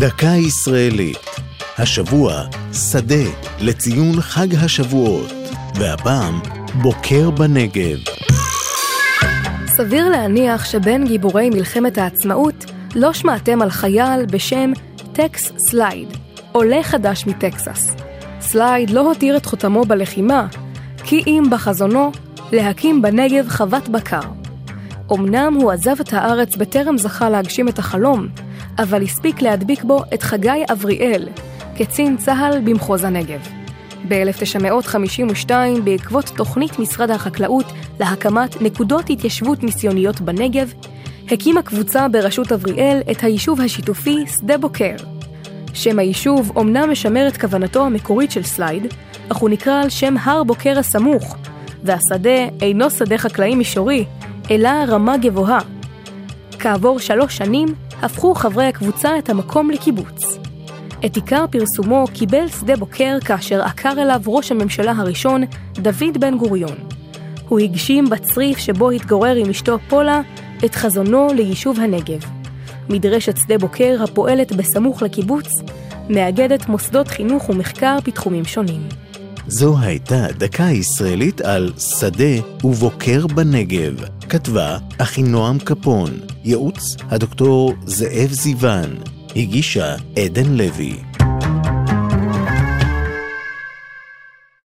דקה ישראלית. השבוע, שדה לציון חג השבועות, והפעם, בוקר בנגב. סביר להניח שבין גיבורי מלחמת העצמאות לא שמעתם על חייל בשם טקס סלייד, עולה חדש מטקסס. סלייד לא הותיר את חותמו בלחימה, כי אם בחזונו להקים בנגב חוות בקר. אמנם הוא עזב את הארץ בטרם זכה להגשים את החלום, אבל הספיק להדביק בו את חגי אבריאל, קצין צה"ל במחוז הנגב. ב-1952, בעקבות תוכנית משרד החקלאות להקמת נקודות התיישבות ניסיוניות בנגב, הקימה קבוצה בראשות אבריאל את היישוב השיתופי שדה בוקר. שם היישוב אומנם משמר את כוונתו המקורית של סלייד, אך הוא נקרא על שם הר בוקר הסמוך, והשדה אינו שדה חקלאי מישורי, אלא רמה גבוהה. כעבור שלוש שנים הפכו חברי הקבוצה את המקום לקיבוץ. את עיקר פרסומו קיבל שדה בוקר כאשר עקר אליו ראש הממשלה הראשון, דוד בן גוריון. הוא הגשים בצריף שבו התגורר עם אשתו פולה את חזונו ליישוב הנגב. מדרשת שדה בוקר, הפועלת בסמוך לקיבוץ, מאגדת מוסדות חינוך ומחקר בתחומים שונים. זו הייתה דקה ישראלית על שדה ובוקר בנגב. כתבה אחינועם קפון, ייעוץ הדוקטור זאב זיוון, הגישה עדן לוי.